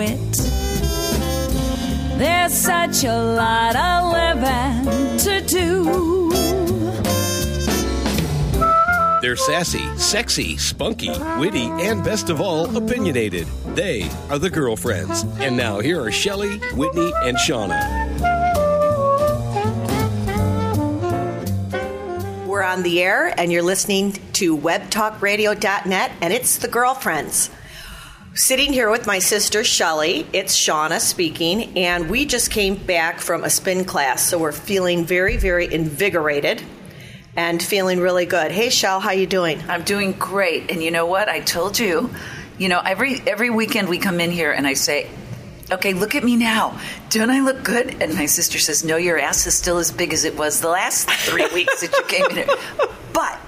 it. There's such a lot of living to do. They're sassy, sexy, spunky, witty, and best of all, opinionated. They are the girlfriends. And now here are Shelley, Whitney, and Shauna. We're on the air, and you're listening to webtalkradio.net, and it's the girlfriends. Sitting here with my sister Shelley, it's Shauna speaking, and we just came back from a spin class, so we're feeling very, very invigorated and feeling really good. Hey, Shell, how you doing? I'm doing great. And you know what? I told you, you know, every every weekend we come in here and I say, "Okay, look at me now. Don't I look good?" And my sister says, "No, your ass is still as big as it was the last 3 weeks that you came in here." But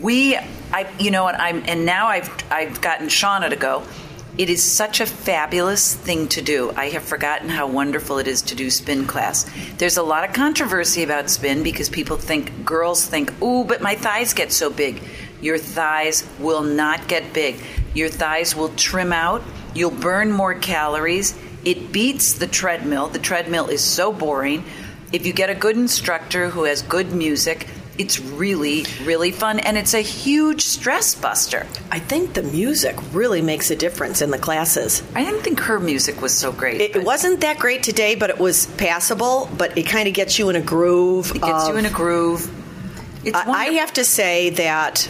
we I you know what? I'm and now I've I've gotten Shauna to go. It is such a fabulous thing to do. I have forgotten how wonderful it is to do spin class. There's a lot of controversy about spin because people think, girls think, ooh, but my thighs get so big. Your thighs will not get big. Your thighs will trim out. You'll burn more calories. It beats the treadmill. The treadmill is so boring. If you get a good instructor who has good music, it's really, really fun, and it's a huge stress buster. I think the music really makes a difference in the classes. I didn't think her music was so great. It, it wasn't that great today, but it was passable. But it kind of gets you in a groove. It gets of- you in a groove. It's I, I have to say that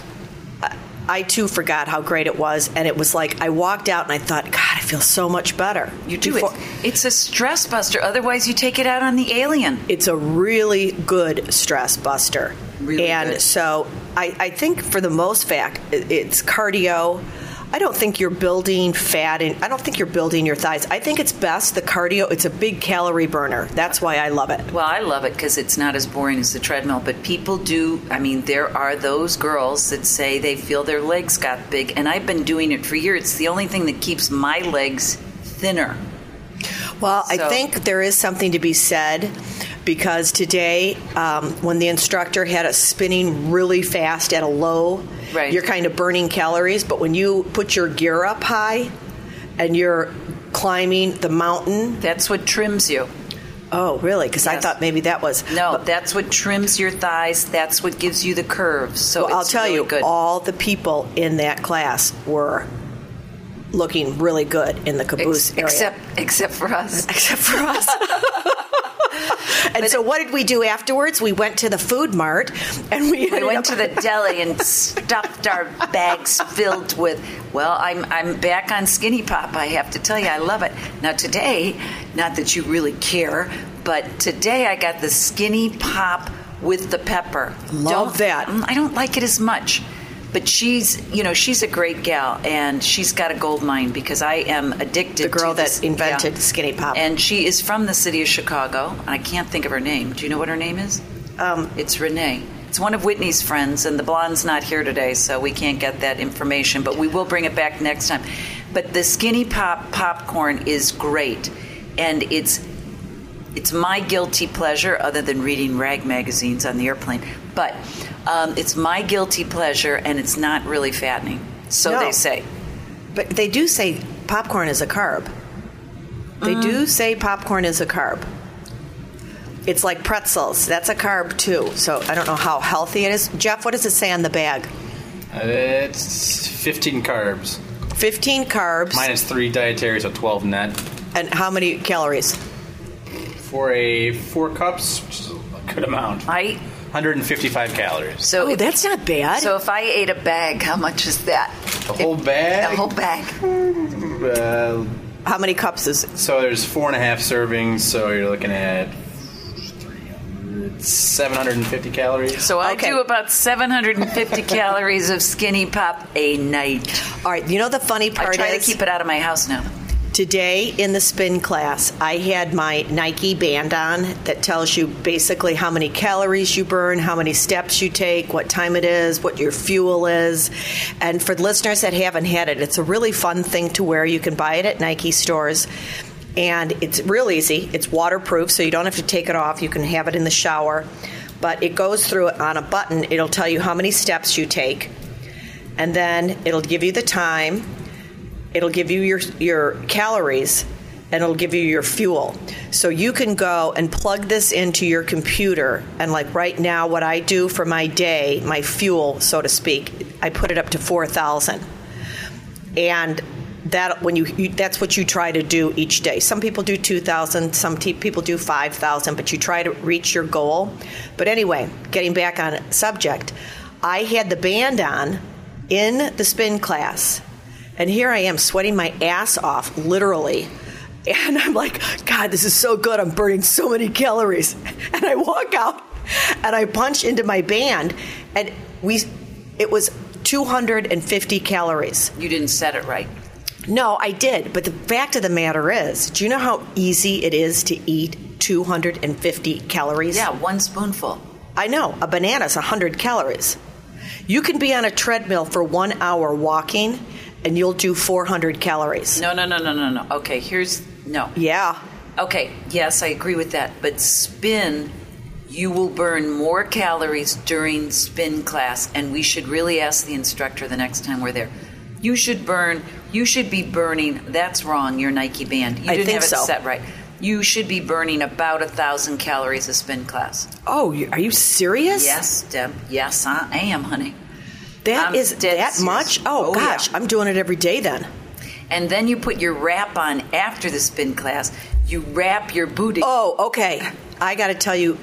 I- I too forgot how great it was, and it was like I walked out and I thought, God, I feel so much better. You do Before- it. It's a stress buster. Otherwise, you take it out on the alien. It's a really good stress buster. Really and good. so I, I think for the most fact, it's cardio. I don't think you're building fat, and I don't think you're building your thighs. I think it's best the cardio. It's a big calorie burner. That's why I love it. Well, I love it because it's not as boring as the treadmill. But people do. I mean, there are those girls that say they feel their legs got big, and I've been doing it for years. It's the only thing that keeps my legs thinner. Well, I think there is something to be said because today, um, when the instructor had us spinning really fast at a low, Right. you're kind of burning calories. But when you put your gear up high and you're climbing the mountain, That's what trims you. oh, really? Because I thought maybe that was. No, but- that's what trims your thighs. That's what gives you the curves. So well, I'll tell really you, good. all the people in that class were looking really good in the caboose Ex- area. except except for us. except for us. and so, what did we do afterwards? We went to the food mart, and we, We went to the deli and stuffed our bags filled with. Well, I'm I'm back on Skinny Pop. I have to tell you, I love it. Now today, not that you really care, but today I got the Skinny Pop with the pepper. Love Don't- that. Mm, I don't like it as much. But she's, you know, she's a great gal, and she's got a gold mine because I am addicted. The girl to that invented Skinny Pop. and she is from the city of Chicago. I can't think of her name. Do you know what her name is? Um, It's Renee. It's one of Whitney's friends, and the blonde's not here today, so we can't get that information, but we will bring it back next time. But the Skinny Pop popcorn is great, and it's it's my guilty pleasure, other than reading rag magazines on the airplane. But um, it's my guilty pleasure, and it's not really fattening. So No. they say. but they do say popcorn is a carb. They Mm. do say popcorn is a carb. It's like pretzels. That's a carb too. So I don't know how healthy it is. Jeff, what does it say on the bag? It's 15 carbs. 15 carbs. Minus three dietary, so 12 net. And how many calories? For a four cups, which is a good amount, I 155 calories. so Oh, that's not bad. so if I ate a bag, how much is that? A whole bag? A whole bag. Uh, how many cups is it? so there's four and a half servings, so you're looking at 750 calories. So I Okay. do about 750 calories of Skinny Pop a night. All right, you know the funny part I part try is to keep it out of my house now. Today in the spin class, I had my Nike band on that tells you basically how many calories you burn, how many steps you take, what time it is, what your fuel is. And for listeners that haven't had it, it's a really fun thing to wear. You can buy it at Nike stores. And it's real easy. It's waterproof, so you don't have to take it off. You can have it in the shower. But it goes through it on a button. It'll tell you how many steps you take. And then it'll give you the time it'll give you your your calories and it'll give you your fuel. So you can go and plug this into your computer. And like right now, what I do for my day, my fuel, so to speak, I put it up to 4,000. And that when you, you that's what you try to do each day. Some people do 2,000, some te- people do 5,000, but you try to reach your goal. But anyway, getting back on subject, I had the band on in the spin class, and here I am sweating my ass off, literally. And I'm like, God, this is so good. I'm burning so many calories. And I walk out and I punch into my band, and we, it was 250 calories. You didn't set it right. No, I did. But the fact of the matter is, do you know how easy it is to eat 250 calories? Yeah, one spoonful. I know. A banana is 100 calories. You can be on a treadmill for one hour walking, and you'll do 400 calories. No, no, no, no, no, no. Okay, here's no. Yeah. Okay, yes, I agree with that. But spin, you will burn more calories during spin class, and we should really ask the instructor the next time we're there. You should burn. You should be burning. That's wrong. Your Nike band. You I didn't think have it so. set right. You should be burning about a thousand calories a spin class. Oh, are you serious? Yes, Deb. Yes, I am, honey. That is that much? Oh, Oh, gosh, yeah. I'm doing it every day then. And then you put your wrap on after the spin class. You wrap your booty. Oh, okay. I got to tell you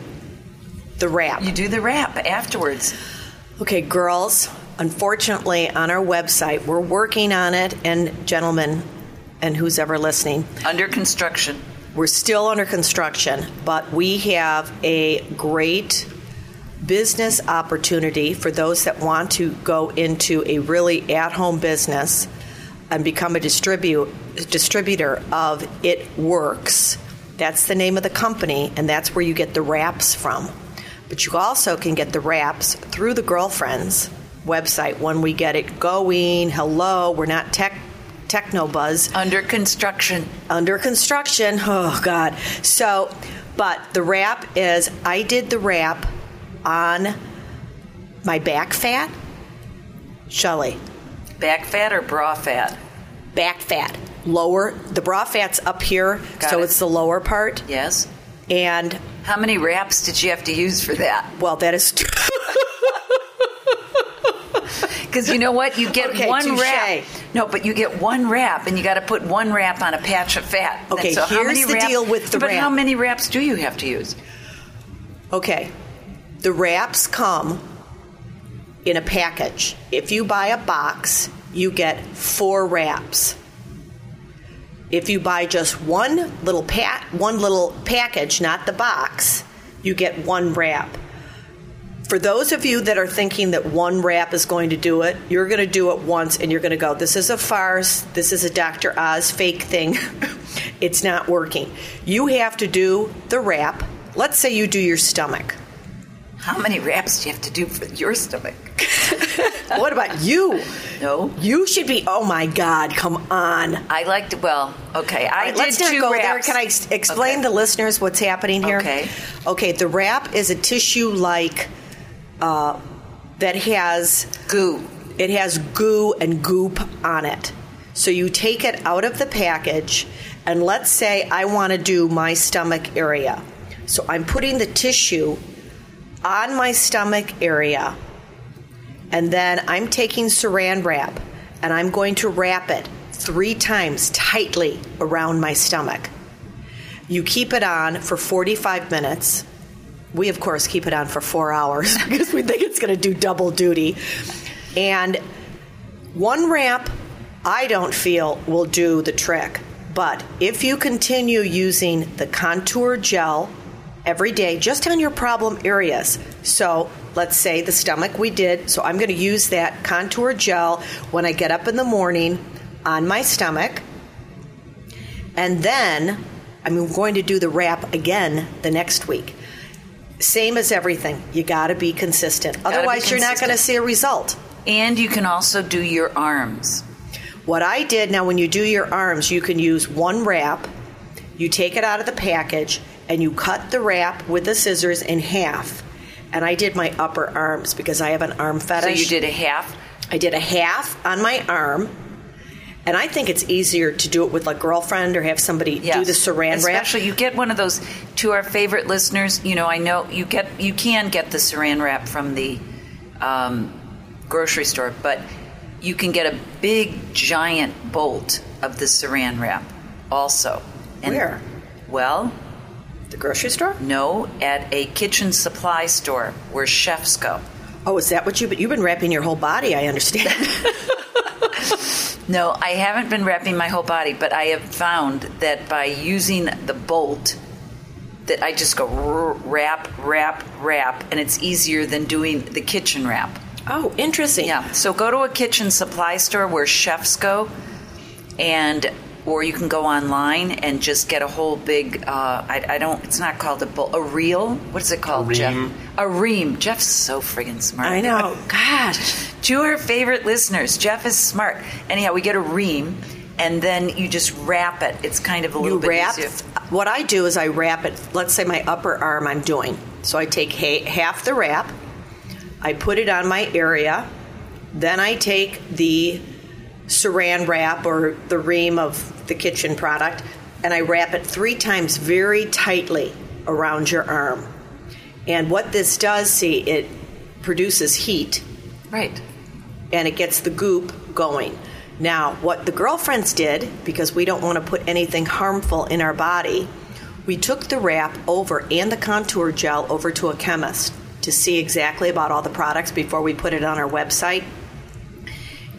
the wrap. You do the wrap afterwards. Okay, girls, unfortunately, on our website, we're working on it, and gentlemen, and who's ever listening, Under construction. we're still under construction, but we have a great business opportunity for those that want to go into a really at home business and become a distribu- distributor of It Works. That's the name of the company, and that's where you get the wraps from. But you also can get the wraps through the Girlfriends website when we get it going. Hello, we're not tech techno buzz Under construction. under construction. Oh God. So, but the wrap is I did the wrap on my back fat. Shelley, Back fat or bra fat? back fat. Lower the bra fat's up here, Got so it. it's the lower part. Yes. And How many wraps did you have to use for that? well, that is Because you know what? You get Okay, one touche. wrap. No, but you get one wrap, and you got to put one wrap on a patch of fat. Okay, so how here's many the wraps- deal with the But how many wraps do you have to use? Okay. The wraps come in a package. If you buy a box, you get four wraps. If you buy just one little pat, one little package, not the box, you get one wrap. For those of you that are thinking that one wrap is going to do it, you're going to do it once and you're going to go, this is a farce. This is a Dr. Oz fake thing. it's not working. You have to do the wrap. Let's say you do your stomach. How many wraps do you have to do for your stomach? What about you? No. You should be, oh my God, come on. I like to. Well, okay. I All right, did let's not two go wraps. there. Can I s- explain Okay. to listeners what's happening here? Okay. Okay, the wrap is a tissue like uh, that has goo? it has goo and goop on it. So you take it out of the package, and let's say I want to do my stomach area. So I'm putting the tissue on my stomach area, and then I'm taking saran wrap and I'm going to wrap it three times tightly around my stomach. You keep it on for 45 minutes. We, of course, keep it on for four hours because we think it's going to do double duty. And one wrap, I don't feel will do the trick. But if you continue using the contour gel every day, just on your problem areas, so let's say the stomach we did, so I'm going to use that contour gel when I get up in the morning on my stomach. And then I'm going to do the wrap again the next week. Same as everything. You got to be consistent. be Otherwise, you're not going to see a result. And you can also do your arms. What I did now, when you do your arms, you can use one wrap, you take it out of the package, and you cut the wrap with the scissors in half. And I did my upper arms because I have an arm fetish. So you did a half. I did a half on my arm, And I think it's easier to do it with a girlfriend or have somebody do the saran wrap. Especially, you get one of those. To our favorite listeners, you know, I know you get you can get the Saran wrap from the um, grocery store, but you can get a big giant bolt of the Saran wrap also. And, Where? Well, The grocery store? no, at a kitchen supply store where chefs go. Oh, is that what you? But you've been wrapping your whole body. I understand. No, I haven't been wrapping my whole body, but I have found that by using the bolt, that I just go wrap, wrap, wrap, and it's easier than doing the kitchen wrap. oh, interesting. Yeah. So go to a kitchen supply store where chefs go, and or you can go online and just get a whole big. Uh, I, I don't. It's not called a bowl. A reel. What is it called, A Jeff? A ream. Jeff's so friggin' smart. I know. Gosh. To our favorite listeners, Jeff is smart. Anyhow, we get a ream, and then you just wrap it. It's kind of a little You bit wrap. easier. What I do is I wrap it. Let's say my upper arm I'm doing. So I take ha- half the wrap, I put it on my area, then I take the saran wrap or the ream of the kitchen product, and I wrap it three times very tightly around your arm. And what this does, see, it produces heat Right. and it gets the goop going. Now, what the girlfriends did, because we don't want to put anything harmful in our body, we took the wrap over and the contour gel over to a chemist to see exactly about all the products before we put it on our website.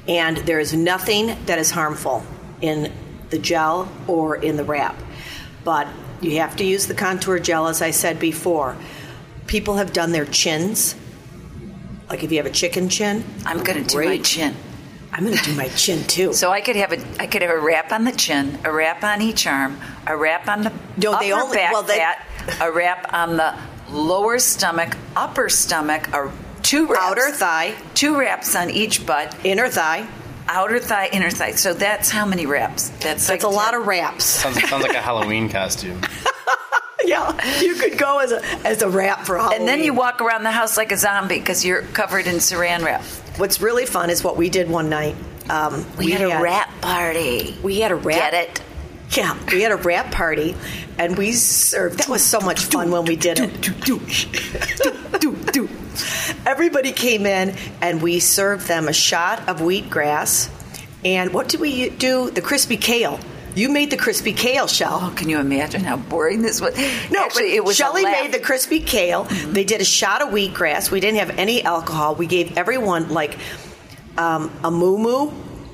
And there is nothing that is harmful in the gel or in the wrap. But you have to use the contour gel, as I said before. People have done their chins. Like if you have a chicken chin, I'm going to do my chin. I'm going to do my chin too. So I could have a I could have a wrap on the chin, a wrap on each arm, a wrap on the No, upper they only- back well, they- fat, a wrap on the lower stomach, upper stomach, or two wraps, Outer thigh. two wraps on each butt, Inner thigh. outer thigh, inner thigh. So that's how many wraps? That's That's a lot of wraps. Sounds, sounds like a Halloween costume. Yeah, you could go as a as a wrap for Halloween. And then you walk around the house like a zombie because you're covered in saran wrap. What's really fun is what we did one night. Um, We, had, a wrap party. We had a wrap. Get it? Yeah, we had a wrap party, and we served. That was so much fun when we did it. Everybody came in, and we served them a shot of wheatgrass. And what did we do? The crispy kale. You made the crispy kale, Shell. Oh, can you imagine how boring this was? No, Actually, but it was. a Shelley made the crispy kale. They did a shot of wheatgrass. We didn't have any alcohol. We gave everyone like um, a moo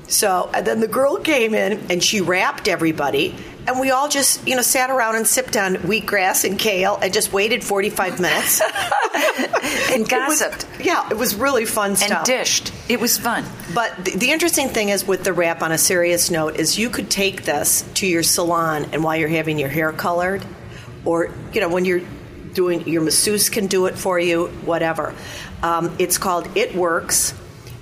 So, and then the girl came in and she wrapped everybody, and we all just, you know, sat around and sipped on wheatgrass and kale and just waited 45 minutes. and It was- gossiped yeah, it was really fun stuff. and dished. It was fun. But the, the interesting thing is with the wrap on a serious note is you could take this to your salon and while you're having your hair colored or you know when you're doing your masseuse can do it for you whatever um, it's called it works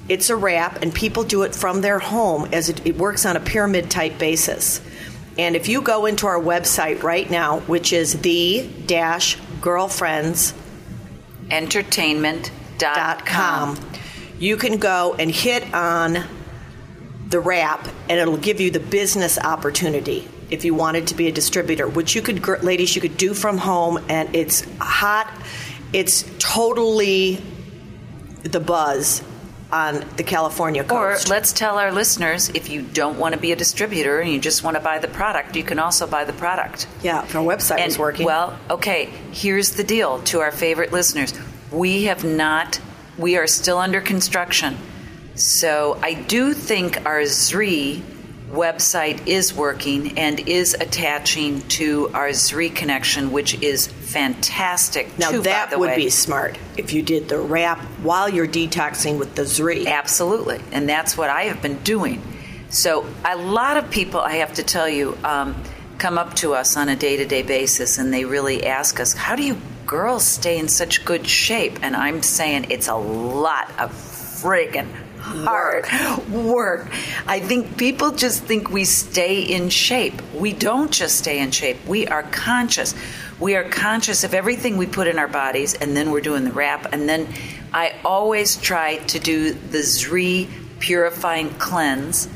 it's a wrap and people do it from their home as it, it works on a pyramid type basis and if you go into our website right now which is the dash girlfriends Entertainment.com. com. You can go and hit on the wrap, and it'll give you the business opportunity if you wanted to be a distributor, which you could, ladies, you could do from home, and it's hot. It's totally the buzz on the California coast. Or let's tell our listeners if you don't want to be a distributor and you just want to buy the product, you can also buy the product. yeah, if our website And is working. well, okay, here's the deal to our favorite listeners. We have not we are still under construction. So I do think our Zrii website is working and is attaching to our Zrii connection, which is fantastic. now too, that the would way. be smart if you did the wrap while you're detoxing with the Zrii. Absolutely. And that's what I have been doing. So, a lot of people, I have to tell you, um, come up to us on a day to day basis and they really ask us, How do you girls stay in such good shape? And I'm saying it's a lot of friggin' hard work. I think people just think we stay in shape. We don't just stay in shape, we are conscious. We are conscious of everything we put in our bodies, and then we're doing the wrap. And then I always try to do the Zrii purifying cleanse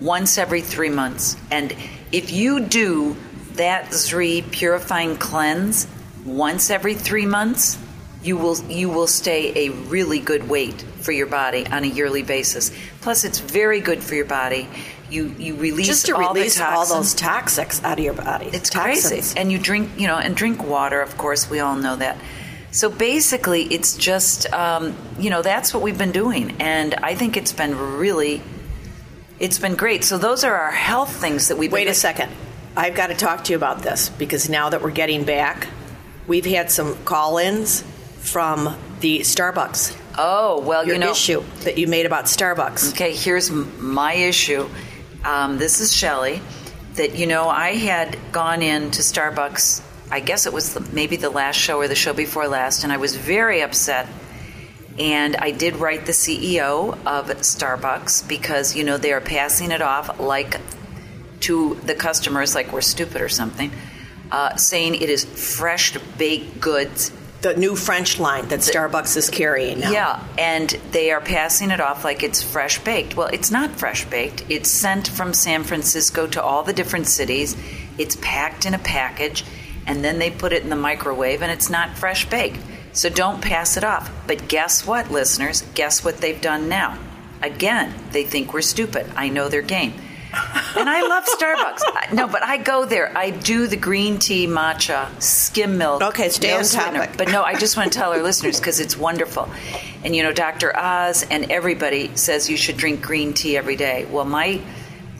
once every three months. And if you do that Zrii purifying cleanse once every three months, you will you will stay a really good weight for your body on a yearly basis. Plus, it's very good for your body. You you release Just to all release all toxins. those toxics out of your body. It's Toxins. crazy. And you drink, you know, and drink water, of course, we all know that. So basically, it's just, um, you know, that's what we've been doing. And I think it's been really, it's been great. So those are our health things that we've Wait a second. I've got to talk to you about this because now that we're getting back, we've had some call-ins from the Starbucks. Oh, well, Your you know. issue that you made about Starbucks. Okay, here's my issue. Um, this is Shelley. That you know, I had gone in to Starbucks. I guess it was the, maybe the last show or the show before last, and I was very upset. And I did write the CEO of Starbucks because you know they are passing it off like to the customers like we're stupid or something, uh, saying it is fresh baked goods The new French line that Starbucks is carrying now. yeah, and they are passing it off like it's fresh baked. Well, it's not fresh baked. It's sent from San Francisco to all the different cities. It's packed in a package, and then they put it in the microwave, and it's not fresh baked. So don't pass it off. But guess what, listeners? Guess what they've done now? Again, they think we're stupid. I know their game. And I love Starbucks. No, but I go there. I do the green tea matcha skim milk. Okay, stay on topic. But no, I just want to tell our listeners because it's wonderful. And you know, Dr. Oz and everybody says you should drink green tea every day. Well, my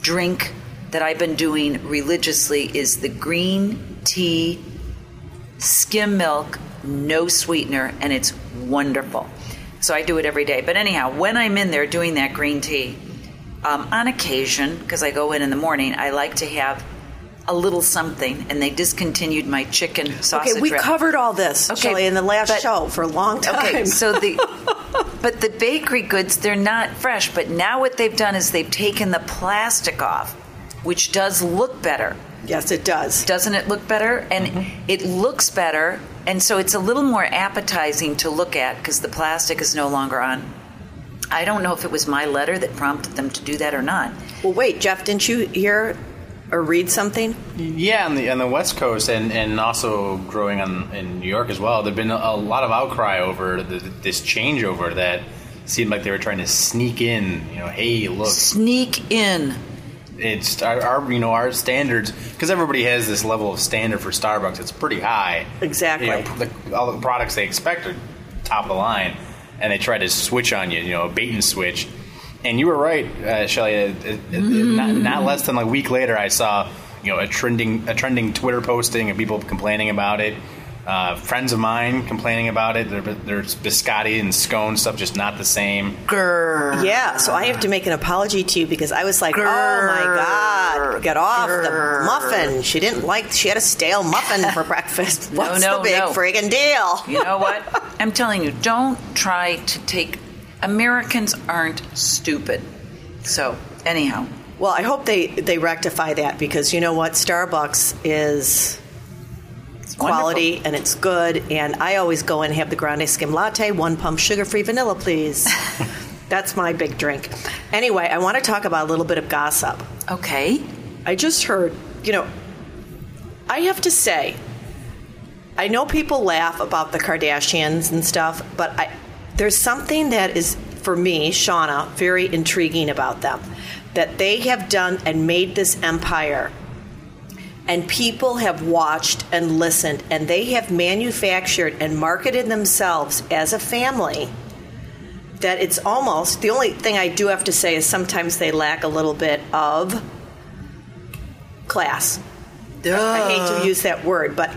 drink that I've been doing religiously is the green tea skim milk, no sweetener, and it's wonderful. So I do it every day. But anyhow, when I'm in there doing that green tea, um, on occasion, because I go in in the morning, I like to have a little something, and they discontinued my chicken sausage. Okay, we wrap. covered all this, Okay, Shelley, in the last but- show for a long time. Okay, so the but the bakery goods they're not fresh. But now what they've done is they've taken the plastic off, which does look better. yes, it does. Doesn't it look better? And Mm-hmm. it looks better, and so it's a little more appetizing to look at because the plastic is no longer on. I don't know if it was my letter that prompted them to do that or not. Well, wait, Jeff, didn't you hear or read something? Yeah, on the on the West Coast and, and also growing on in New York as well. There've been a, a lot of outcry over the, this changeover that seemed like they were trying to sneak in. You know, hey, look, Sneak in. it's our, our you know our standards because everybody has this level of standard for Starbucks. It's pretty high. Exactly. You know, the, all the products they expect are top of the line, and they try to switch on you. You know, a bait and switch. And you were right, uh, Shelley. Not, not less than a week later, I saw you know a trending a trending Twitter posting of people complaining about it. Uh, friends of mine complaining about it. There, there's biscotti and scone stuff just not the same. Yeah, so I have to make an apology to you because I was like, oh my God, get off the muffin. She didn't like, she had a stale muffin for breakfast. What's no, the big no. friggin' deal? You know what? I'm telling you, don't try to take. Americans aren't stupid. So, anyhow, Well, I hope they, they rectify that because you know what? Starbucks is it's quality wonderful. and it's good. And I always go and have the grande skim latte, one pump sugar free vanilla, please. That's my big drink. Anyway, I want to talk about a little bit of gossip. Okay. I just heard, you know, I have to say, I know people laugh about the Kardashians and stuff, but I, there's something that is, for me, Shauna, very intriguing about them. That they have done and made this empire, and people have watched and listened, and they have manufactured and marketed themselves as a family. That it's almost the only thing I do have to say is sometimes they lack a little bit of class. I hate to use that word, but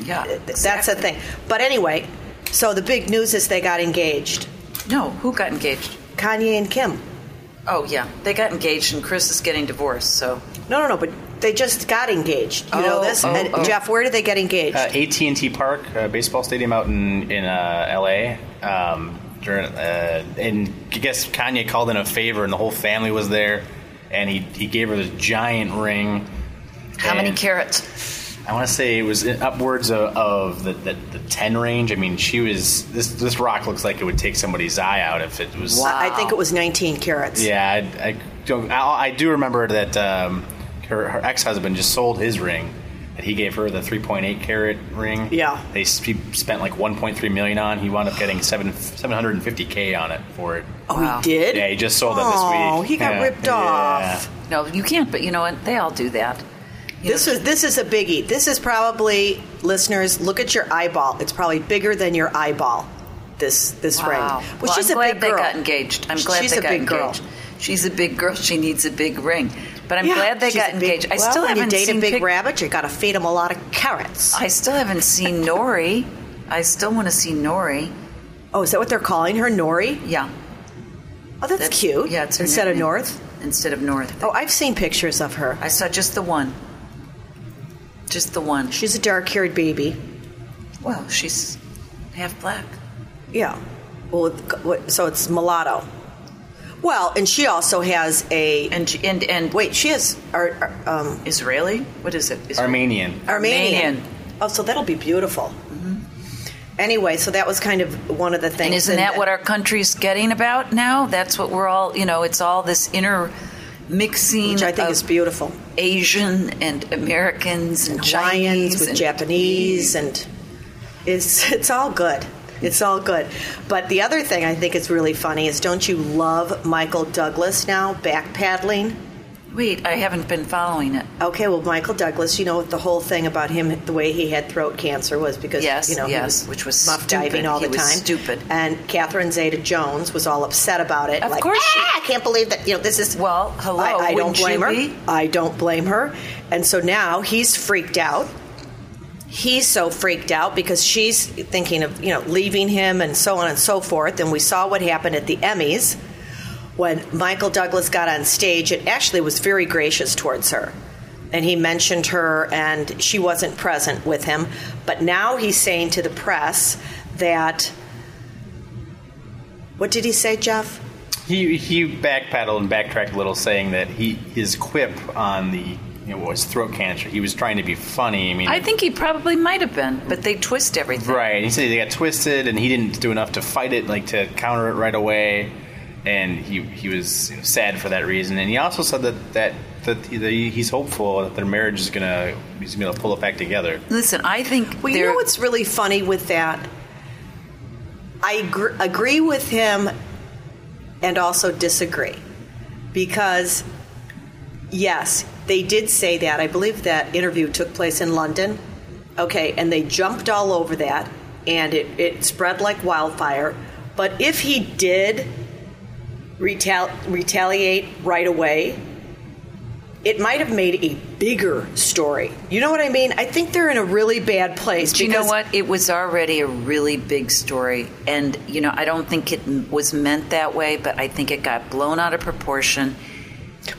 Yeah. that's a thing. But anyway, so the big news is they got engaged. No, who got engaged? Kanye and Kim. Oh, yeah. They got engaged, and Chris is getting divorced, so. No, no, no, but they just got engaged. You know Oh, this? oh, and oh. Jeff, where did they get engaged? Uh, AT&T Park, uh, baseball stadium out in in uh, LA. Um, during, uh, and I guess Kanye called in a favor, and the whole family was there, and he he gave her this giant ring. How many And carats? I want to say it was upwards of, of the, the the ten range. I mean, she was this this rock looks like it would take somebody's eye out if it was. I I think it was 19 carats. Yeah, I, I, don't- I, I do remember that um, her, her ex husband just sold his ring. That he gave her the 3.8 carat ring. Yeah. they s- he spent like 1.3 million on. He wound up getting seven 750k on it for it. Oh, Wow. he did? Yeah, he just sold it this week. Oh, he got Yeah. ripped Yeah. off. No, you can't. But you know what? They all do that. This know, is this is a biggie. This is probably listeners. Look at your eyeball. It's probably bigger than your eyeball. This this wow. ring. Well, she's I'm a glad big they girl. got engaged. I'm glad she's they a got big engaged. girl. She's a big girl. She needs a big ring. But I'm Yeah, glad they got big- engaged. I well, still when haven't you date seen a big pic- rabbit. You got to feed him a lot of carrots. I still haven't seen Nori. I still want to see Nori. oh, is that what they're calling her, Nori? Yeah. Oh, that's, That's- cute. Yeah, it's her instead of. North. Instead of North. Oh, I've seen pictures of her. I saw just the one. Just the one. She's a dark-haired baby. Well, she's half black. Yeah. Well, so it's mulatto. Well, and she also has a. And she- and and Wait, she has ar, ar- um, Israeli? What is it? Isra- Armenian. Armenian. Armenian. Oh, so that'll be beautiful. Anyway, so that was kind of one of the things. And isn't that what our country's getting about now? That's what we're all, you know, it's all this inner mixing Which I think is beautiful. Asian and Americans and Hawaiians Chinese with and Japanese, and it's it's all good. It's all good. But the other thing I think is really funny is don't you love Michael Douglas now backpaddling? Wait, I haven't been following it. Okay, well, Michael Douglas, you know the whole thing about him, the way he had throat cancer was because Yes, you know yes, he was which was muff diving all He the time. stupid. And Catherine Zeta-Jones was all upset about it. Of like, course she- "Ah, I can't believe that. You know, this is Well, hello, I, I don't blame her. be? I don't blame her. And so now he's freaked out. He's so freaked out because she's thinking of you know leaving him and so on and so forth. And we saw what happened at the Emmys when Michael Douglas got on stage, it actually was very gracious towards her. And he mentioned her, and she wasn't present with him. But now he's saying to the press that. What did he say, Jeff? He he backpedaled and backtracked a little, saying that he his quip on the you know was throat cancer. He was trying to be funny. I mean, I think he probably might have been, but they twist everything. right. He said he got twisted, and he didn't do enough to fight it, like to counter it right away. And he he was you know, sad for that reason. And he also said that that that he, he's hopeful that their marriage is gonna he's gonna pull it back together. Listen, I think Well, you know what's really funny with that? I agr- agree with him and also disagree. Because, yes, they did say that. I believe that interview took place in London. Okay, and they jumped all over that, and it, it spread like wildfire. But if he did retal- retaliate right away, it might have made a bigger story. You know what I mean? I think they're in a really bad place. Do you know what? It was already a really big story. And, you know, I don't think it was meant that way, but I think it got blown out of proportion.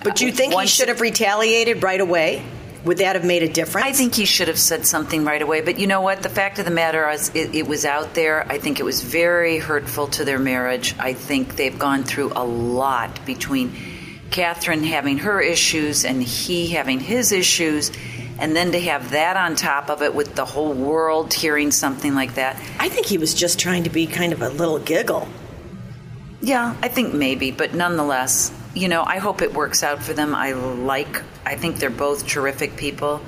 But do you think he should have retaliated right away? Would that have made a difference? I think he should have said something right away. But you know what? The fact of the matter is, it, it was out there. I think it was very hurtful to their marriage. I think they've gone through a lot between Catherine having her issues and he having his issues. And then to have that on top of it with the whole world hearing something like that. I think he was just trying to be kind of a little giggle. Yeah, I think maybe, but nonetheless, you know, I hope it works out for them. I like, I think they're both terrific people.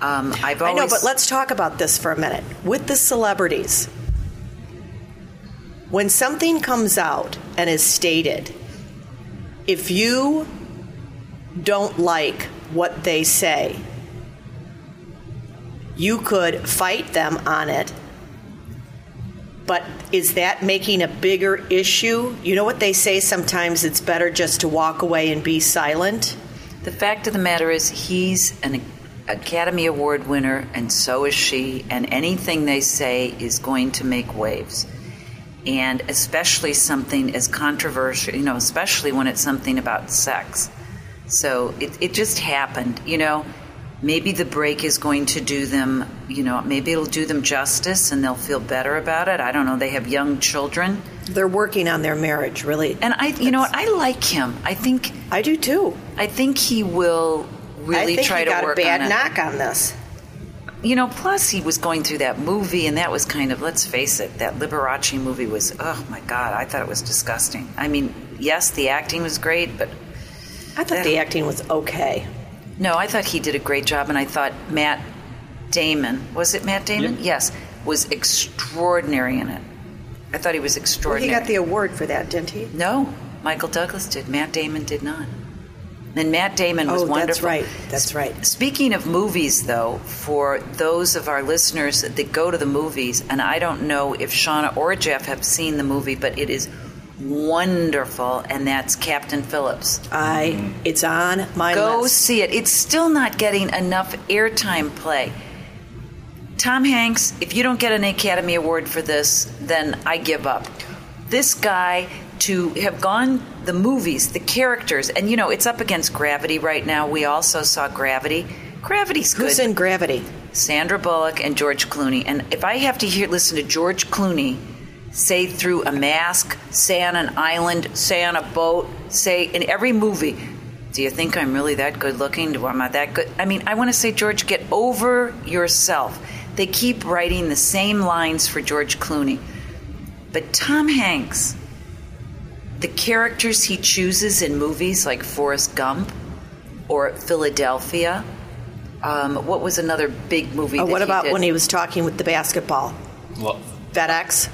Um, I've always. I know, but let's talk about this for a minute. With the celebrities, when something comes out and is stated, if you don't like what they say, you could fight them on it. But is that making a bigger issue? You know what they say sometimes it's better just to walk away and be silent? The fact of the matter is, he's an Academy Award winner, and so is she, and anything they say is going to make waves. And especially something as controversial, you know, especially when it's something about sex. So it, it just happened, you know. Maybe the break is going to do them, you know, maybe it'll do them justice and they'll feel better about it. I don't know. They have young children. They're working on their marriage, really. And I, you know what, I like him. I think, I do too. I think he will really I think try he to got work a bad on it. knock on this. You know, plus he was going through that movie, and that was kind of, let's face it, that Liberace movie was, oh my God, I thought it was disgusting. I mean, yes, the acting was great, but I thought the acting was okay. No, I thought he did a great job, and I thought Matt Damon was it Matt Damon? Yep. Yes, was extraordinary in it. I thought he was Well, he got the award for that, didn't he? no, Michael Douglas did. Matt Damon did not. And Matt Damon was Oh, wonderful. that's right. That's right. Speaking of movies, though, for those of our listeners that go to the movies, and I don't know if Shauna or Jeff have seen the movie, but it is wonderful, and that's Captain Phillips. I. It's on my Go list. see it. It's still not getting enough airtime play. Tom Hanks, if you don't get an Academy Award for this, then I give up. This guy to have gone the movies, the characters, and you know, it's up against Gravity right now. We also saw Gravity. Gravity's good. Who's in Gravity? Sandra Bullock and George Clooney. And if I have to hear listen to George Clooney say through a mask, say on an island, say on a boat, say in every movie, do you think I'm really that good looking? Do am I that good? I mean, I want to say, George, get over yourself. They keep writing the same lines for George Clooney. But Tom Hanks, the characters he chooses in movies like Forrest Gump or Philadelphia, um, what was another big movie? Oh, that what he about did? when he was talking with the basketball? Well, FedEx?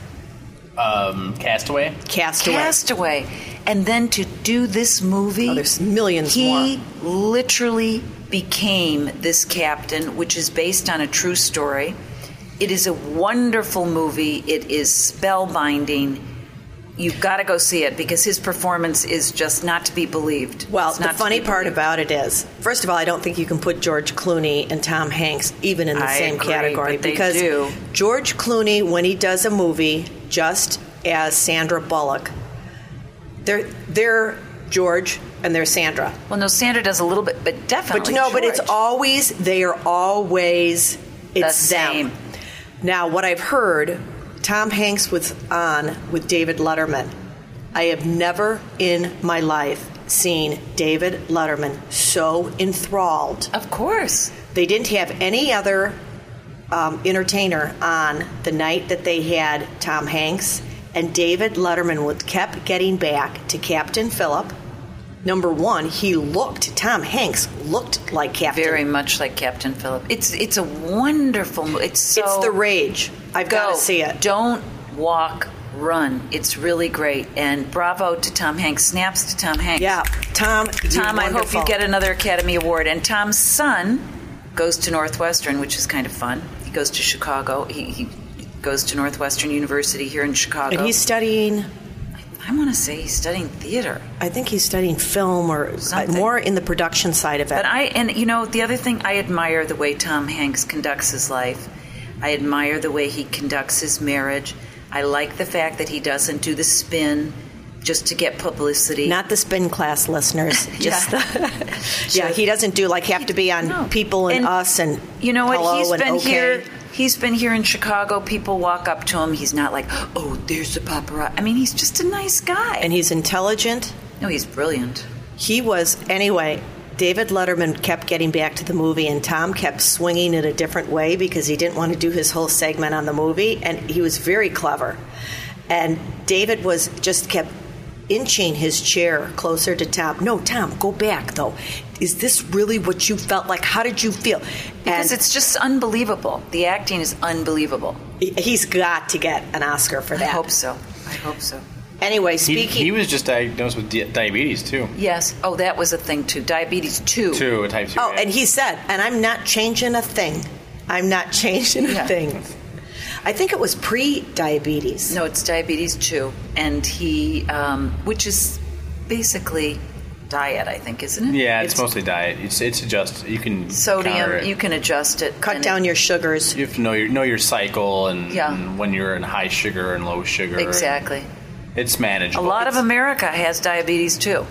Um, Castaway. Castaway. Castaway, and then to do this movie, Oh, there's millions he more. literally became this captain, which is based on a true story. It is a wonderful movie. It is spellbinding. You've got to go see it because his performance is just not to be believed. Well, It's the not to funny be part about it is, first of all, I don't think you can put George Clooney and Tom Hanks even in the I same agree, category but they because do. George Clooney, when he does a movie just as Sandra Bullock, they're they're George and they're Sandra. Well, no, Sandra does a little bit, but definitely. But no, but it's always they are always it's The them. Now, what I've heard, Tom Hanks was on with David Letterman. I have never in my life seen David Letterman so enthralled. Of course. They didn't have any other um, entertainer on the night that they had Tom Hanks, and David Letterman would kept getting back to Captain Phillip. Number one, he looked. Tom Hanks looked like Captain. Very much like Captain Phillip. It's it's a wonderful movie. It's so it's the rage. I've got to see it. Don't walk, run. It's really great. And bravo to Tom Hanks. Snaps to Tom Hanks. Yeah, Tom. Tom, I hope you get another Academy Award. And Tom's son goes to Northwestern, which is kind of fun. He goes to Chicago. He, he goes to Northwestern University here in Chicago. And he's studying. I want to say he's studying theater. I think he's studying film or uh, Something. more in the production side of it. But I, and you know, the other thing, I admire the way Tom Hanks conducts his life. I admire the way he conducts his marriage. I like the fact that he doesn't do the spin just to get publicity. Not the spin class listeners. Just Yeah. the, yeah, he doesn't do like have to be on No. people and, And us and you know what? He's been okay. here. He's been here in Chicago. People walk up to him. He's not like, oh, there's the paparazzi. I mean, he's just a nice guy. and he's intelligent. no, he's brilliant. He was anyway. David Letterman kept getting back to the movie, and Tom kept swinging it a different way because he didn't want to do his whole segment on the movie, and he was very clever. And David was just kept inching his chair closer to Tom. No, Tom, go back though. Is this really what you felt like? How did you feel? Because and it's just unbelievable. The acting is unbelievable. he's got to get an Oscar for that. I hope so. I hope so. Anyway, speaking. he was just diagnosed with di- diabetes too. Yes. Oh, that was a thing too. Diabetes two. Two, a type two. Oh, yeah. and he said, and I'm not changing a thing. I'm not changing a thing. I think it was pre-diabetes. No, it's diabetes two, and he, um, which is basically diet, I think, isn't it? Yeah, it's, mostly diet. It's it's adjust. You can Sodium. it. You can adjust it. Cut down it- your sugars. You have to know your know your cycle and, Yeah. and when you're in high sugar and low sugar. Exactly. It's manageable. A manageable. lot of America has diabetes too.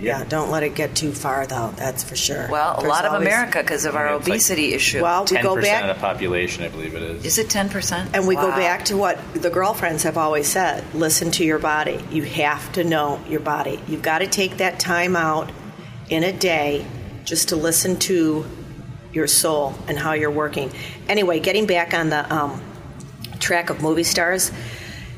Yeah, don't let it get too far, though. That's for sure. Well, a There's lot of always- America because of our Yeah, it's like- obesity issue. Well, we Ten go percent back of the population, I believe it is. is it ten percent? and we go back to what the girlfriends have always said: listen to your body. You have to know your body. You've got to take that time out in a day just to listen to your soul and how you're working. Anyway, getting back on the um, track of movie stars,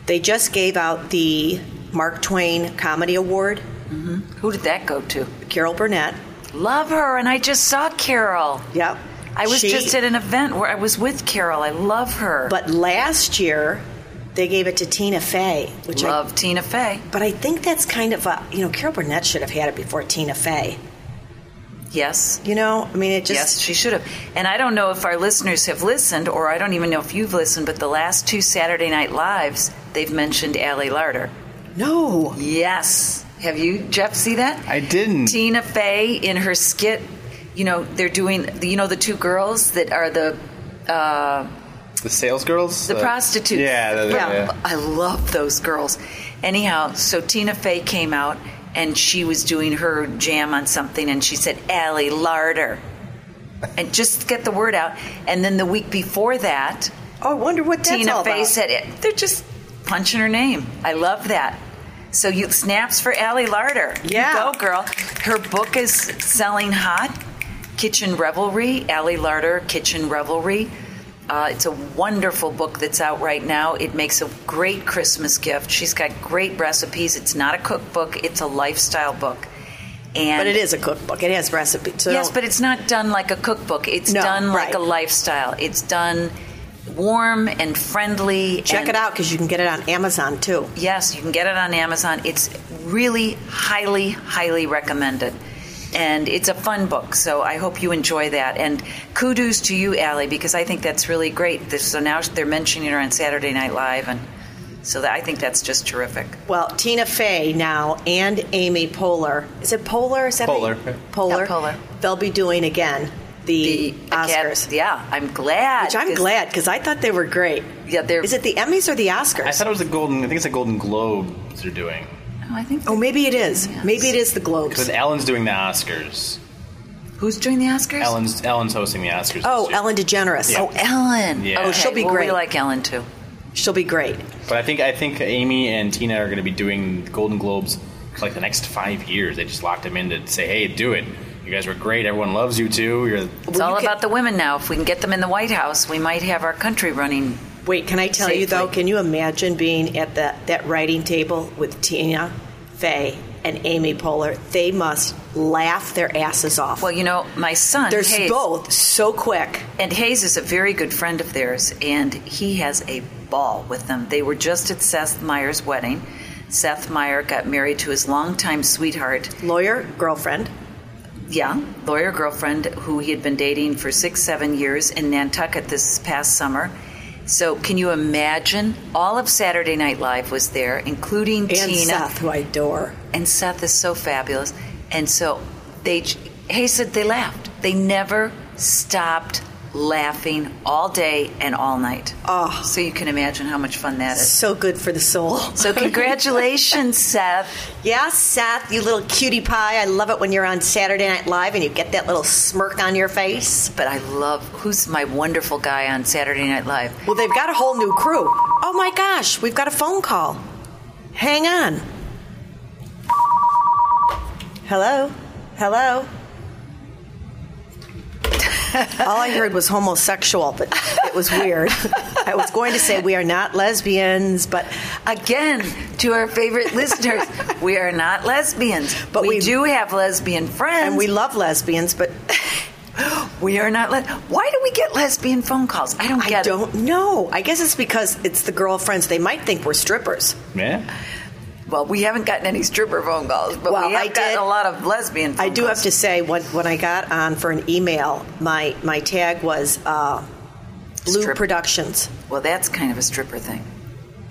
they just gave out the Mark Twain Comedy Award Mm-hmm. Who did that go to? Carol Burnett. Love her, and I just saw Carol. Yep. I was She- just at an event where I was with Carol. I love her. But last year, they gave it to Tina Fey, which I love Tina Fey. But I think that's kind of a, you know, Carol Burnett should have had it before Tina Fey. Yes. You know, I mean, it just. yes, she should have. And I don't know if our listeners have listened, or I don't even know if you've listened, but the last two Saturday Night Lives, they've mentioned Allie Larder. No. Yes. Have you, Jeff, see that? I didn't. Tina Fey in her skit, you know, they're doing, you know, the two girls that are the. Uh, The sales girls? the Uh, prostitutes. Yeah, the- the- Yeah. yeah. I love those girls. Anyhow, so Tina Fey came out and she was doing her jam on something and she said, Ali Larter. And just get the word out. And then the week before that, Oh, I wonder what that's Tina all Fey about. said, it. they're just punching her name. I love that. So you snaps for Ali Larter. Yeah. You go, girl. Her book is selling hot. Kitchen Revelry, Ali Larter, Kitchen Revelry. Uh, it's a wonderful book that's out right now. It makes a great Christmas gift. She's got great recipes. It's not a cookbook; it's a lifestyle book. And But it is a cookbook. It has recipes. So yes, but it's not done like a cookbook. It's No, done like right. a lifestyle. It's done warm and friendly. check and- it out because you can get it on Amazon too. Yes, you can get it on Amazon. It's really highly, highly recommended. And it's a fun book, so I hope you enjoy that. And kudos to you, Ali, because I think that's really great. So now they're mentioning her on Saturday Night Live, and so that, I think that's just terrific. Well, Tina Fey now and Amy Poehler. Is it Poehler? Is that how Poehler. Poehler. Yeah, Poehler. They'll be doing again the, Acad- Oscars. yeah, I'm glad. Which I'm 'cause- glad because I thought they were great. Yeah, they're. Is it the Emmys or the Oscars? I thought it was the Golden, I think it's the Golden Globes they're doing. Oh, I think. oh, maybe it is. Yes. Maybe it is the Globes. Because Ellen's doing the Oscars. Who's doing the Oscars? Ellen's Ellen's hosting the Oscars. Oh. Ellen DeGeneres. Yeah. Oh, Ellen. Yeah. Oh, Okay, she'll be well, great. We like Ellen too. She'll be great. But I think I think Amy and Tina are going to be doing Golden Globes for like the next five years. They just locked them in to say, "Hey, do it. You guys were great. Everyone loves you too. You're It's Well, all you can- about the women now. If we can get them in the White House, we might have our country running. Wait, can I tell you though? Can you imagine being at that that writing table with Tina Fey and Amy Poehler? They must laugh their asses off. Well, you know, my son, They're Hayes, both so quick. and Hayes is a very good friend of theirs, and he has a ball with them. They were just at Seth Meyer's wedding. Seth Meyer got married to his longtime sweetheart, Lawyer, girlfriend. Yeah, lawyer girlfriend who he had been dating for six, seven years in Nantucket this past summer. So, can you imagine? All of Saturday Night Live was there, including And Tina. Seth, who I adore. and Seth is so fabulous. And so they, Hay said they laughed. They never stopped laughing all day and all night. Oh. So you can imagine how much fun that is. So good for the soul. So congratulations, Seth. Yes, Seth, you little cutie pie. I love it when you're on Saturday Night Live and you get that little smirk on your face. But I love who's my wonderful guy on Saturday Night Live. Well, they've got a whole new crew. Oh my gosh, we've got a phone call. Hang on. Hello? Hello? All I heard was homosexual, but it was weird. I was going to say we are not lesbians, but Again, to our favorite listeners, we are not lesbians, But but we, we- do have lesbian friends. and we love lesbians, but we are not. Le- Why do we get lesbian phone calls? I don't I get it. don't know. I guess it's because it's the girlfriends. They might think we're strippers. yeah. Well, we haven't gotten any stripper phone calls, but Well, we have I gotten did- a lot of lesbian. Phone I do calls. have to say, when, when I got on for an email, my, my tag was uh, Blue Strip- Productions. Well, that's kind of a stripper thing.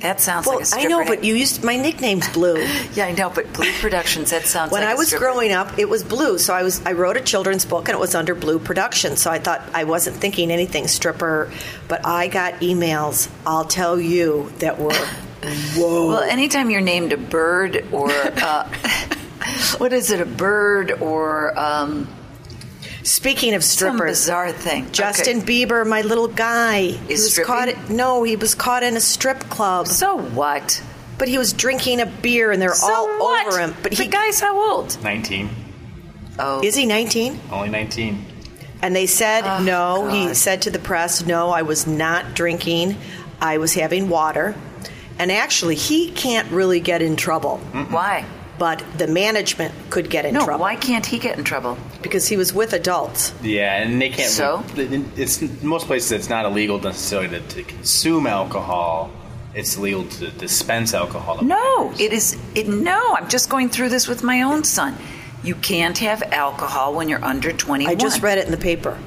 That sounds Well, like a I stripper. I know, but you used my nickname's Blue. Yeah, I know, but Blue Productions. That sounds. when like I was growing up, it was Blue. So I was I wrote a children's book and it was under Blue Productions. So I thought I wasn't thinking anything stripper, but I got emails. I'll tell you that were whoa. Well, anytime you're named a bird or uh, what is it, a bird or um, Speaking of some strippers, bizarre thing? Justin Okay. Bieber, my little guy, he was stripping? caught. No, he was caught in a strip club. So what? But he was drinking a beer and they're So all what? over him. But the he guy's how old? 19. Oh, is he 19? Only 19. And they said Oh, no. He said to the press, "No, I was not drinking. I was having water." And actually, he can't really get in trouble why? but the management could get in No, trouble why can't he get in trouble? because he was with adults. Yeah, and they can't. So? it's most places it's not illegal necessarily to, to consume alcohol. It's illegal to dispense alcohol. to No, minors. it is. It, no, I'm just going through this with my own son. You can't have alcohol when you're under 21. I just read it in the paper.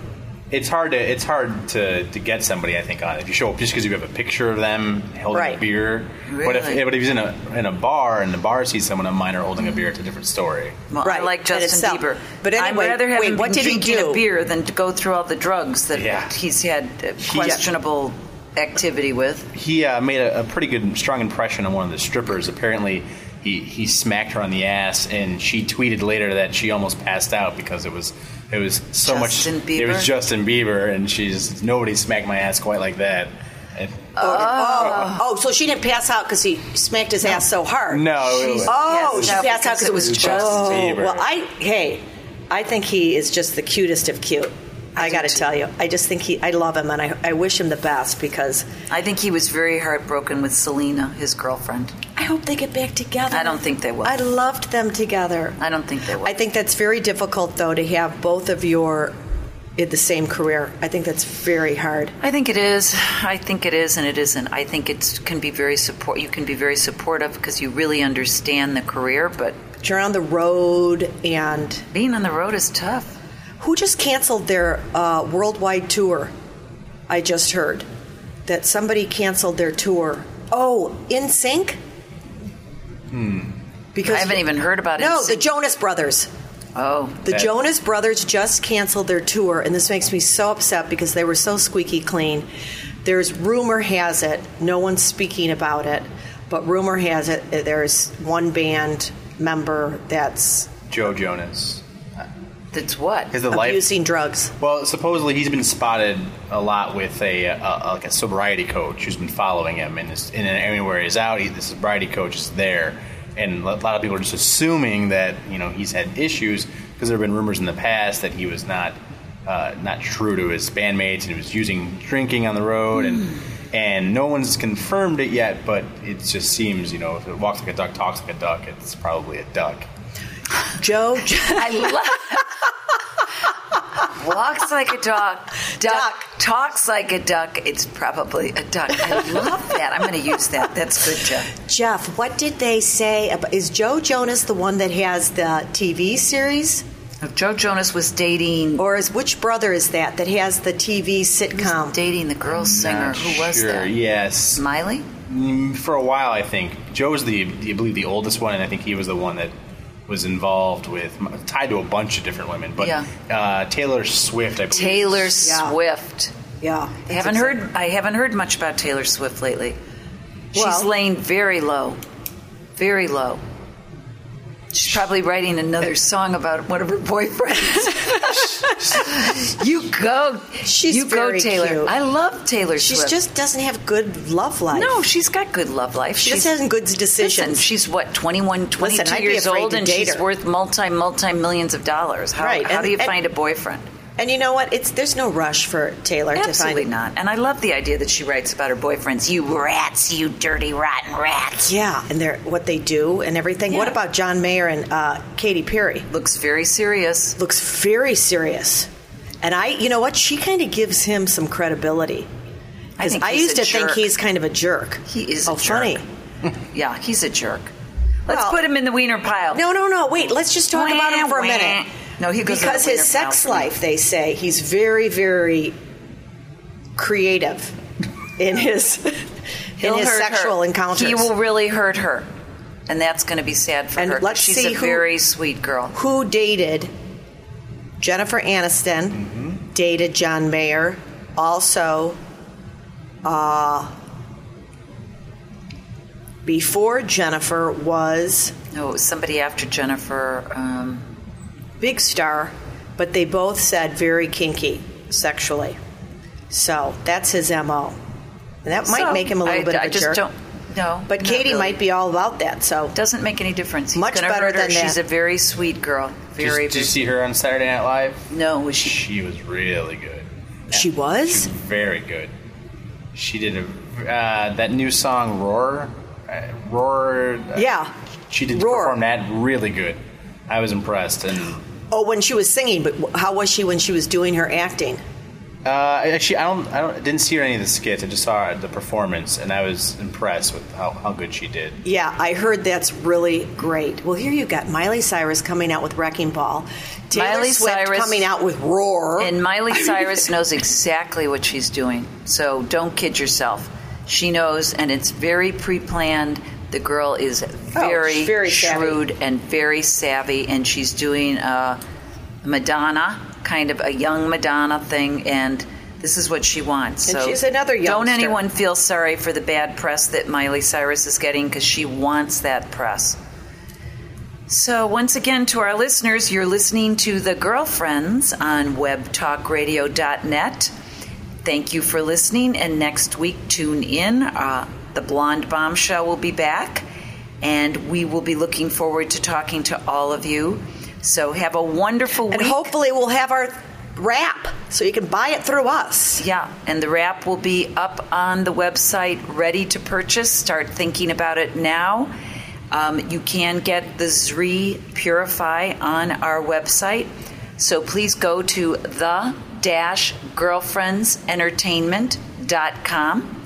It's hard to it's hard to, to get somebody I think on if you show up just because you have a picture of them holding Right. a beer. Really? But if Really? but if he's in a in a bar and the bar sees someone a minor holding a beer, it's a different story. Well, Right, I like and Justin itself. Bieber. But anyway, I'd rather have wait, him what did he drinking do? a beer than to go through all the drugs that Yeah. he's had uh, questionable activity with. He uh, made a, a pretty good strong impression on one of the strippers. Apparently, he he smacked her on the ass, and she tweeted later that she almost passed out because it was it was so Justin much. It was Bieber? Justin Bieber, and she's nobody smacked my ass quite like that. And, Oh, oh, so she didn't pass out because he smacked his ass so hard. no, it was, Oh, Yes, she no, passed out because it was Justin oh, Bieber. Well, I hey, I think he is just the cutest of cute. I, got to tell you, I just think he. I love him, and I, I wish him the best because I think he was very heartbroken with Selena, his girlfriend. I hope they get back together. I don't think they will. I loved them together. I don't think they will. I think that's very difficult, though, to have both of your in the same career. I think that's very hard. I think it is. I think it is, and it isn't. I think it can be very support. You can be very supportive because you really understand the career, but But you're on the road, and being on the road is tough. Who just canceled their uh, worldwide tour? I just heard that somebody canceled their tour. Oh, NSYNC. Because I haven't even heard about it. No, the Jonas Brothers. oh, The That- Jonas Brothers just canceled their tour, and this makes me so upset because they were so squeaky clean. There's rumor has it, no one's speaking about it, but rumor has it there's one band member that's Joe Jonas. That's what. His the life. abusing drugs. Well, supposedly he's been spotted a lot with a, a, a like a sobriety coach who's been following him, and this, and anywhere he's out, he, the sobriety coach is there, and a lot of people are just assuming that you know he's had issues because there have been rumors in the past that he was not uh, not true to his bandmates and he was using drinking on the road and. And no one's confirmed it yet, but it just seems, you know, if it walks like a duck, talks like a duck, it's probably a duck. Joe, I love. Walks like a dog, duck, Duck. talks like a duck. It's probably a duck. I love that. I'm going to use that. That's good, Jeff. Jeff, what did they say? About, is Joe Jonas the one that has the TV series? Joe Jonas was dating Or is which brother is that that has the TV sitcom? dating the girl singer. Not Who was sure. that? Yes, Smiley. Mm, for a while, I think Joe's the, I believe, the oldest one, and I think he was the one that was involved with, tied to a bunch of different women. But Yeah. uh, Taylor Swift, I believe. Taylor Yeah. Swift. Yeah, I haven't heard. I haven't heard much about Taylor Swift lately. She's Well- laying very low, very low. She's probably writing another song about one of her boyfriends. you go, She's you go, very Taylor. cute. I love Taylor She just doesn't have good love life. no, she's got good love life. she she's just hasn't good decisions. Listen, she's what 21, 22 Listen, years old, and she's her. worth multi multi millions of dollars. How, Right, how and- do you and- find a boyfriend? And you know what? It's there's no rush for Taylor Absolutely to find. not. And I love the idea that she writes about her boyfriends. You rats, you dirty rotten rats. Yeah, and they're what they do and everything. What about John Mayer and uh, Katy Perry? Looks very serious. Looks very serious. And I, you know what? She kind of gives him some credibility. I I, used to think he's kind of a jerk. He is Oh, a jerk. funny. Yeah, he's a jerk. Let's Well- put him in the wiener pile. No, no, no. Wait, let's just talk about him for a minute. Wah. No, he goes because his sex pile. life, they say, he's very, very creative in his in his sexual her. encounters. He will really hurt her. And that's going to be sad for And her. 'cause let's She's see a who- very sweet girl. Who dated Jennifer Aniston? Mm-hmm. Dated John Mayer. Also, uh, before Jennifer was No, it was somebody after Jennifer. Um, big star, but they both said very kinky sexually. So that's his mo. And that might so, make him a little I, bit of I a just jerk. don't. No, but Katy really. might be all about that. So Doesn't make any difference. He's Much gonna better hurt her. than She's a very sweet girl. Did you- Very. did you see her on Saturday Night Live? No, was she? She was really good. she was. Very good. She did a uh, that new song "Roar." Uh, Roar. uh, Yeah. She did Roar. perform that really good. I was impressed, and Oh, when she was singing, but how was she when she was doing her acting? uh, actually, I don't, I don't, I didn't see her any of the skits. I just saw the performance, and I was impressed with how, how good she did. Yeah, I heard that's really great. Well, here you got Miley Cyrus coming out with Wrecking Ball, Taylor Miley Swift Cyrus- coming out with Roar. And Miley Cyrus knows exactly what she's doing. So don't kid yourself. She knows, and it's very pre planned. The girl is very, she's very savvy. shrewd and very savvy, and she's doing a Madonna, kind of a young Madonna thing, and this is what she wants. And so she's another Don't anyone feel sorry for the bad press that Miley Cyrus is getting because she wants that press. So, once again, to our listeners, you're listening to The Girlfriends on webtalkradio.net. Thank you for listening, and next week, tune in. Uh, the Blonde Bombshell will be back, and we will be looking forward to talking to all of you. So, have a wonderful and week. And hopefully we'll have our wrap so you can buy it through us. Yeah, and the wrap will be up on the website, ready to purchase. Start thinking about it now. Um, you can get the Zrii Purify on our website. So please go to the girlfriendsentertainment.com.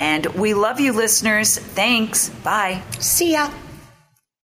And we love you, listeners. Thanks. Bye. See ya.